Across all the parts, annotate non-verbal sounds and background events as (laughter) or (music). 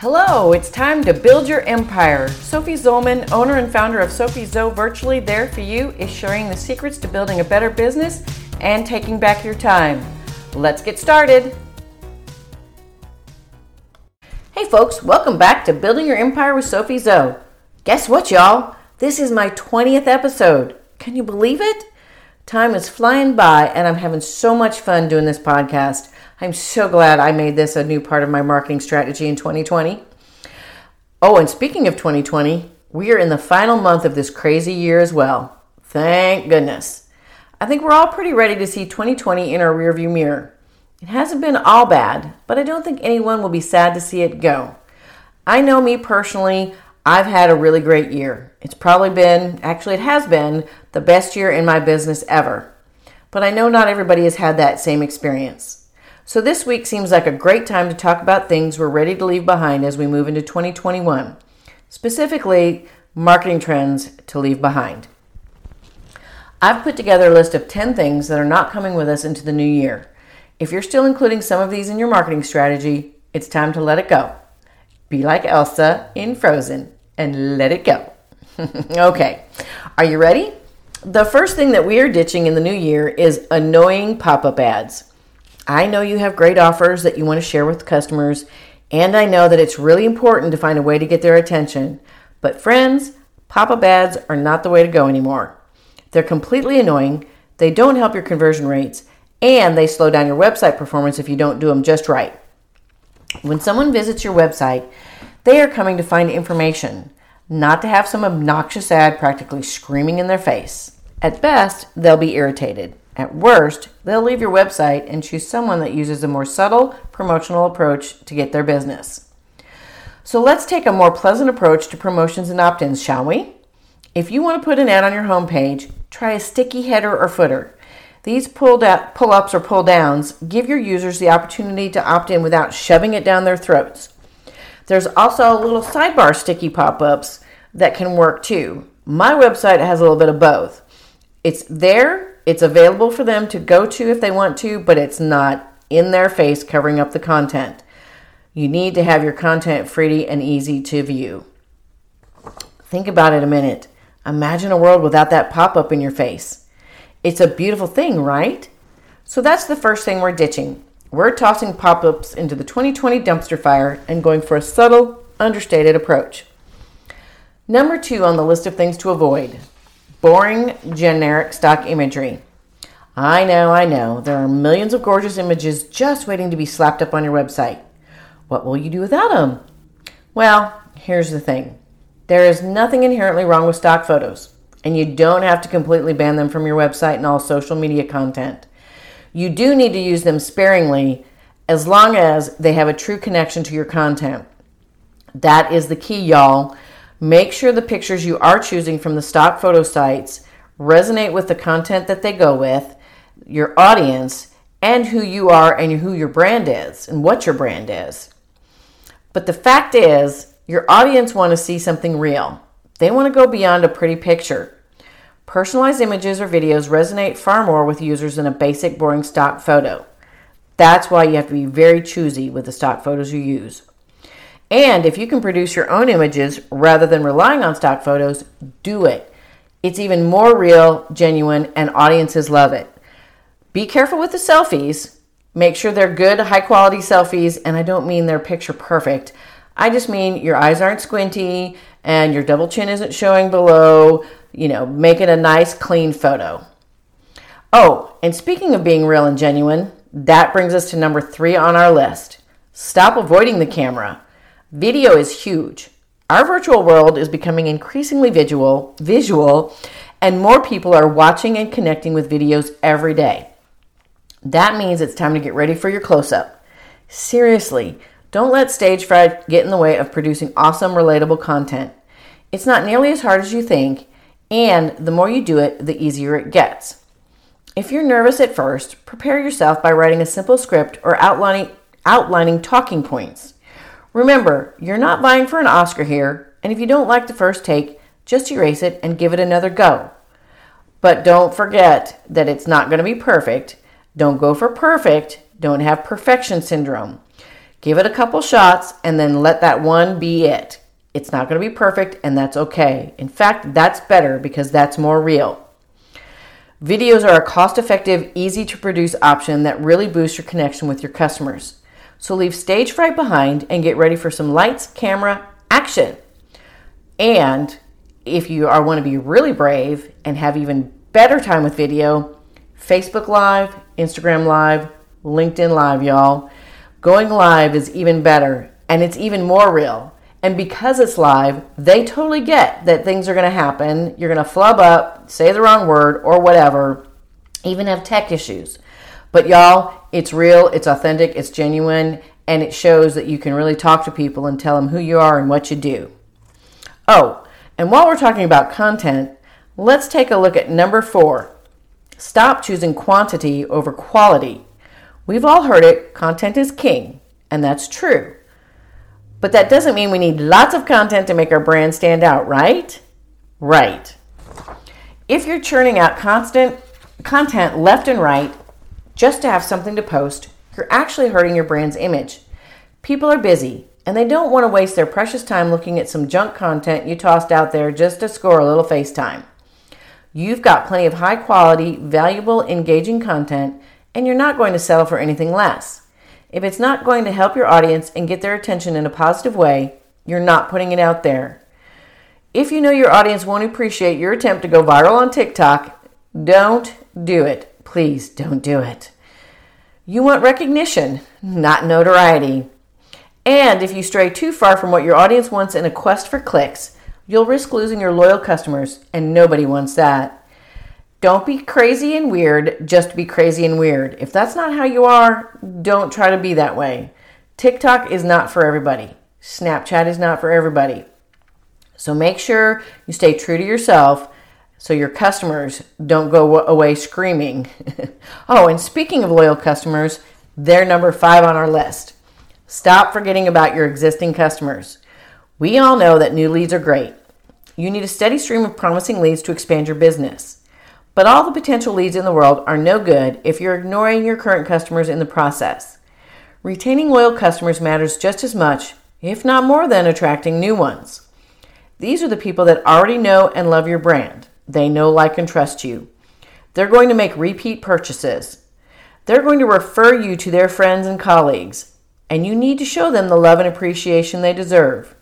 Hello, it's time to build your empire. Sophie Zolman, owner and founder of Sophie Zo Virtually There for You, is sharing the secrets to building a better business and taking back your time. Let's get started. Hey folks, welcome back to Building Your Empire with Sophie Zo. Guess what, y'all? This is my 20th episode. Can you believe it? Time is flying by, and I'm having so much fun doing this podcast. I'm so glad I made this a new part of my marketing strategy in 2020. Oh, and speaking of 2020, we are in the final month of this crazy year as well. Thank goodness. I think we're all pretty ready to see 2020 in our rearview mirror. It hasn't been all bad, but I don't think anyone will be sad to see it go. I know me personally, I've had a really great year. It's probably been, actually, it has been the best year in my business ever. But I know not everybody has had that same experience. So, this week seems like a great time to talk about things we're ready to leave behind as we move into 2021, specifically, marketing trends to leave behind. I've put together a list of 10 things that are not coming with us into the new year. If you're still including some of these in your marketing strategy, it's time to let it go. Be like Elsa in Frozen and let it go. (laughs) okay, are you ready? The first thing that we are ditching in the new year is annoying pop up ads. I know you have great offers that you want to share with customers, and I know that it's really important to find a way to get their attention. But, friends, pop up ads are not the way to go anymore. They're completely annoying, they don't help your conversion rates, and they slow down your website performance if you don't do them just right. When someone visits your website, they are coming to find information, not to have some obnoxious ad practically screaming in their face. At best, they'll be irritated. At worst, they'll leave your website and choose someone that uses a more subtle promotional approach to get their business. So let's take a more pleasant approach to promotions and opt ins, shall we? If you want to put an ad on your homepage, try a sticky header or footer. These pull ups or pull downs give your users the opportunity to opt in without shoving it down their throats. There's also little sidebar sticky pop ups that can work too. My website has a little bit of both. It's there it's available for them to go to if they want to, but it's not in their face covering up the content. You need to have your content free and easy to view. Think about it a minute. Imagine a world without that pop up in your face. It's a beautiful thing, right? So that's the first thing we're ditching. We're tossing pop ups into the 2020 dumpster fire and going for a subtle, understated approach. Number two on the list of things to avoid boring, generic stock imagery. I know, I know, there are millions of gorgeous images just waiting to be slapped up on your website. What will you do without them? Well, here's the thing there is nothing inherently wrong with stock photos, and you don't have to completely ban them from your website and all social media content. You do need to use them sparingly as long as they have a true connection to your content. That is the key, y'all. Make sure the pictures you are choosing from the stock photo sites resonate with the content that they go with, your audience, and who you are and who your brand is and what your brand is. But the fact is, your audience want to see something real. They want to go beyond a pretty picture. Personalized images or videos resonate far more with users than a basic, boring stock photo. That's why you have to be very choosy with the stock photos you use. And if you can produce your own images rather than relying on stock photos, do it. It's even more real, genuine, and audiences love it. Be careful with the selfies. Make sure they're good, high quality selfies, and I don't mean they're picture perfect. I just mean your eyes aren't squinty and your double chin isn't showing below, you know, make it a nice, clean photo. Oh, and speaking of being real and genuine, that brings us to number three on our list. Stop avoiding the camera. Video is huge. Our virtual world is becoming increasingly visual, visual, and more people are watching and connecting with videos every day. That means it's time to get ready for your close up. Seriously, don't let stage fright get in the way of producing awesome, relatable content. It's not nearly as hard as you think, and the more you do it, the easier it gets. If you're nervous at first, prepare yourself by writing a simple script or outlining, outlining talking points. Remember, you're not vying for an Oscar here, and if you don't like the first take, just erase it and give it another go. But don't forget that it's not going to be perfect. Don't go for perfect. Don't have perfection syndrome. Give it a couple shots and then let that one be it. It's not going to be perfect, and that's okay. In fact, that's better because that's more real. Videos are a cost effective, easy to produce option that really boosts your connection with your customers. So leave stage fright behind and get ready for some lights, camera, action. And if you are want to be really brave and have even better time with video, Facebook Live, Instagram Live, LinkedIn Live, y'all. Going live is even better and it's even more real. And because it's live, they totally get that things are going to happen. You're going to flub up, say the wrong word, or whatever, even have tech issues. But y'all, it's real, it's authentic, it's genuine, and it shows that you can really talk to people and tell them who you are and what you do. Oh, and while we're talking about content, let's take a look at number four. Stop choosing quantity over quality. We've all heard it content is king, and that's true. But that doesn't mean we need lots of content to make our brand stand out, right? Right. If you're churning out constant content left and right just to have something to post, you're actually hurting your brand's image. People are busy and they don't want to waste their precious time looking at some junk content you tossed out there just to score a little FaceTime. You've got plenty of high quality, valuable, engaging content, and you're not going to settle for anything less. If it's not going to help your audience and get their attention in a positive way, you're not putting it out there. If you know your audience won't appreciate your attempt to go viral on TikTok, don't do it. Please don't do it. You want recognition, not notoriety. And if you stray too far from what your audience wants in a quest for clicks, you'll risk losing your loyal customers, and nobody wants that. Don't be crazy and weird just be crazy and weird. If that's not how you are, don't try to be that way. TikTok is not for everybody. Snapchat is not for everybody. So make sure you stay true to yourself so your customers don't go away screaming. (laughs) oh, and speaking of loyal customers, they're number five on our list. Stop forgetting about your existing customers. We all know that new leads are great. You need a steady stream of promising leads to expand your business. But all the potential leads in the world are no good if you're ignoring your current customers in the process. Retaining loyal customers matters just as much, if not more than attracting new ones. These are the people that already know and love your brand. They know, like, and trust you. They're going to make repeat purchases. They're going to refer you to their friends and colleagues, and you need to show them the love and appreciation they deserve.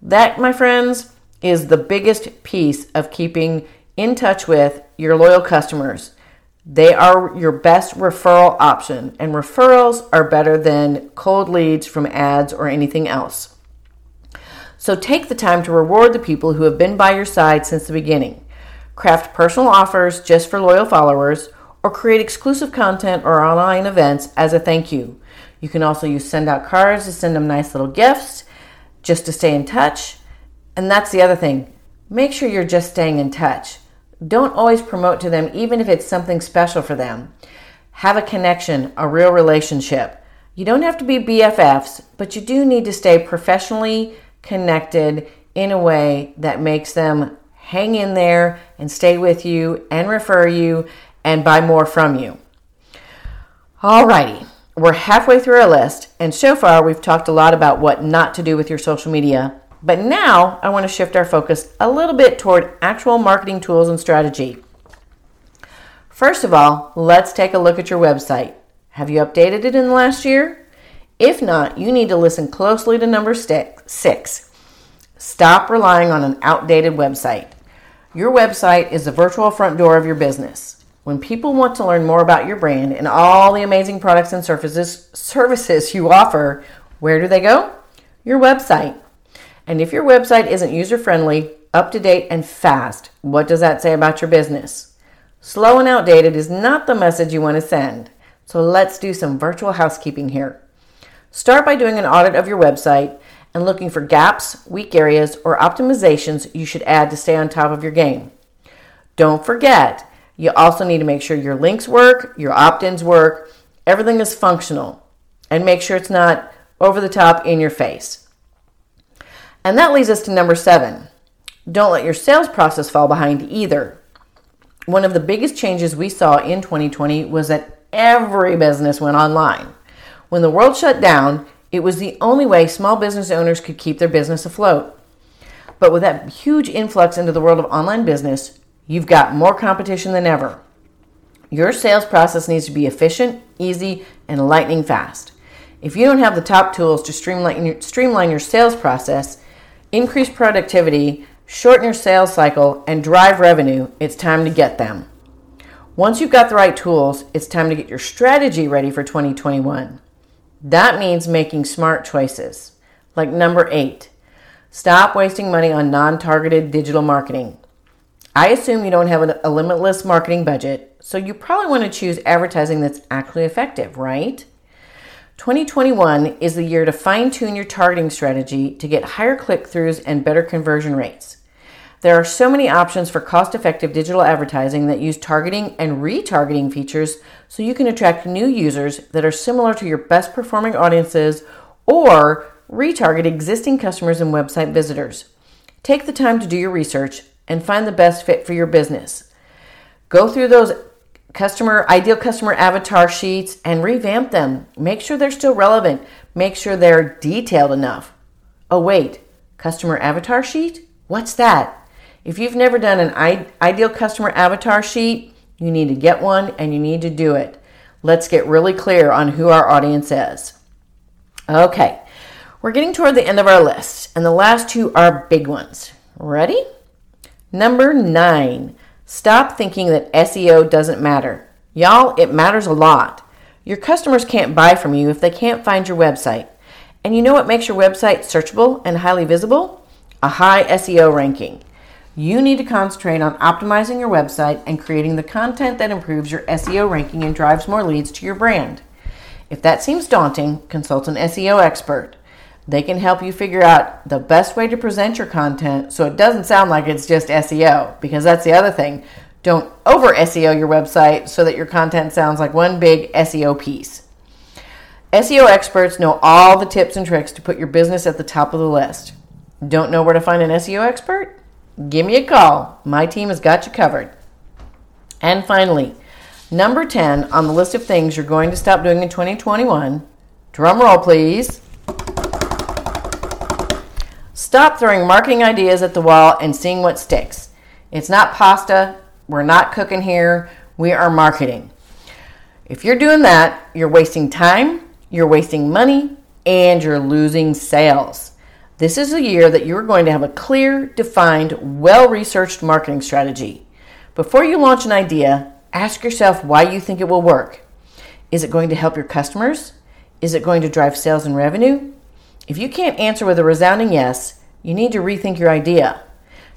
That, my friends, is the biggest piece of keeping in touch with your loyal customers. They are your best referral option, and referrals are better than cold leads from ads or anything else. So take the time to reward the people who have been by your side since the beginning. Craft personal offers just for loyal followers, or create exclusive content or online events as a thank you. You can also use SendOutCards to send them nice little gifts just to stay in touch. And that's the other thing. Make sure you're just staying in touch. Don't always promote to them, even if it's something special for them. Have a connection, a real relationship. You don't have to be BFFs, but you do need to stay professionally connected in a way that makes them hang in there and stay with you and refer you and buy more from you. Alrighty, we're halfway through our list, and so far we've talked a lot about what not to do with your social media but now I want to shift our focus a little bit toward actual marketing tools and strategy. First of all, let's take a look at your website. Have you updated it in the last year? If not, you need to listen closely to number six. Stop relying on an outdated website. Your website is the virtual front door of your business. When people want to learn more about your brand and all the amazing products and services services you offer, where do they go? Your website. And if your website isn't user friendly, up to date, and fast, what does that say about your business? Slow and outdated is not the message you want to send. So let's do some virtual housekeeping here. Start by doing an audit of your website and looking for gaps, weak areas, or optimizations you should add to stay on top of your game. Don't forget, you also need to make sure your links work, your opt ins work, everything is functional, and make sure it's not over the top in your face. And that leads us to number seven. Don't let your sales process fall behind either. One of the biggest changes we saw in 2020 was that every business went online. When the world shut down, It was the only way small business owners could keep their business afloat. But with that huge influx into the world of online business, you've got more competition than ever. Your sales process needs to be efficient, easy, and lightning fast. If you don't have the top tools to streamline your, streamline your sales process, increase productivity, shorten your sales cycle, and drive revenue, it's time to get them. Once you've got the right tools, it's time to get your strategy ready for 2021. That means making smart choices. Like number eight, stop wasting money on non targeted digital marketing. I assume you don't have a limitless marketing budget, so you probably want to choose advertising that's actually effective, right? 2021 is the year to fine tune your targeting strategy to get higher click throughs and better conversion rates. There are so many options for cost effective digital advertising that use targeting and retargeting features so you can attract new users that are similar to your best performing audiences or retarget existing customers and website visitors. Take the time to do your research and find the best fit for your business. Go through those customer ideal customer avatar sheets and revamp them. Make sure they're still relevant. Make sure they're detailed enough. Oh wait, customer avatar sheet? What's that? If you've never done an ideal customer avatar sheet, you need to get one and you need to do it. Let's get really clear on who our audience is. Okay, we're getting toward the end of our list, and the last two are big ones. Ready? Number nine, stop thinking that SEO doesn't matter. Y'all, it matters a lot. Your customers can't buy from you if they can't find your website. And you know what makes your website searchable and highly visible? A high SEO ranking. You need to concentrate on optimizing your website and creating the content that improves your SEO ranking and drives more leads to your brand. If that seems daunting, consult an SEO expert. They can help you figure out the best way to present your content so it doesn't sound like it's just SEO, because that's the other thing. Don't over SEO your website so that your content sounds like one big SEO piece. SEO experts know all the tips and tricks to put your business at the top of the list. Don't know where to find an SEO expert? Give me a call. My team has got you covered. And finally, number 10 on the list of things you're going to stop doing in 2021. Drum roll, please. Stop throwing marketing ideas at the wall and seeing what sticks. It's not pasta. We're not cooking here. We are marketing. If you're doing that, you're wasting time, you're wasting money, and you're losing sales. This is a year that you're going to have a clear, defined, well researched marketing strategy. Before you launch an idea, ask yourself why you think it will work. Is it going to help your customers? Is it going to drive sales and revenue? If you can't answer with a resounding yes, you need to rethink your idea.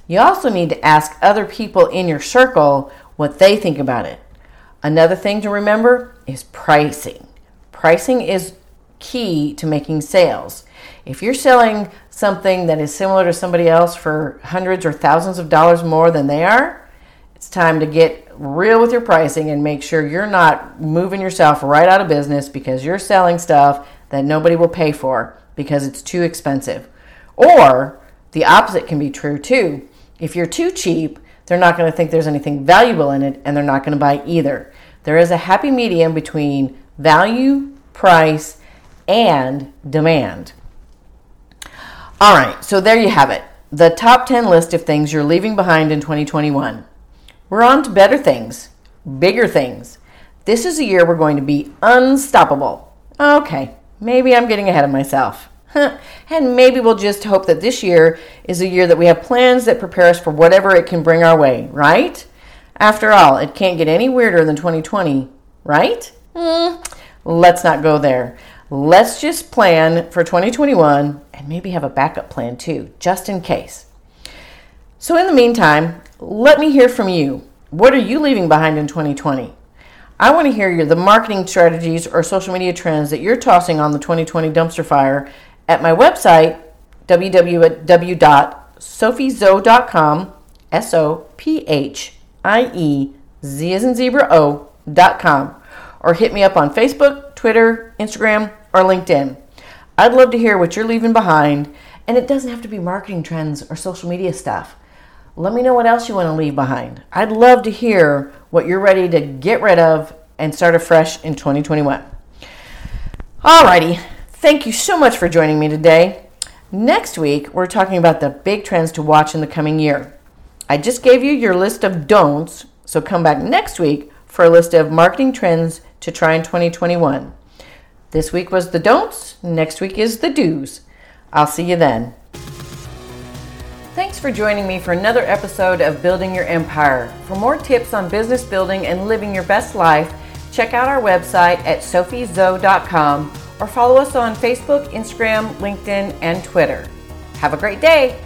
You also need to ask other people in your circle what they think about it. Another thing to remember is pricing. Pricing is key to making sales. If you're selling something that is similar to somebody else for hundreds or thousands of dollars more than they are, it's time to get real with your pricing and make sure you're not moving yourself right out of business because you're selling stuff that nobody will pay for because it's too expensive. Or the opposite can be true too. If you're too cheap, they're not going to think there's anything valuable in it and they're not going to buy either. There is a happy medium between value, price, and demand. All right, so there you have it. The top 10 list of things you're leaving behind in 2021. We're on to better things, bigger things. This is a year we're going to be unstoppable. Okay, maybe I'm getting ahead of myself. and maybe we'll just hope that this year is a year that we have plans that prepare us for whatever it can bring our way, right? After all, it can't get any weirder than 2020, right? Mm, let's not go there. Let's just plan for 2021 and maybe have a backup plan too, just in case. So, in the meantime, let me hear from you. What are you leaving behind in 2020? I want to hear your the marketing strategies or social media trends that you're tossing on the 2020 dumpster fire at my website www.sophiezo.com s o p h i e z as in zebra o.com or hit me up on Facebook, Twitter, Instagram, or LinkedIn. I'd love to hear what you're leaving behind, and it doesn't have to be marketing trends or social media stuff. Let me know what else you want to leave behind. I'd love to hear what you're ready to get rid of and start afresh in 2021. Alrighty, Thank you so much for joining me today. Next week, we're talking about the big trends to watch in the coming year. I just gave you your list of don'ts, so come back next week for a list of marketing trends to try in 2021. This week was the don'ts, next week is the do's. I'll see you then. Thanks for joining me for another episode of Building Your Empire. For more tips on business building and living your best life, check out our website at sophiezo.com or follow us on Facebook, Instagram, LinkedIn, and Twitter. Have a great day!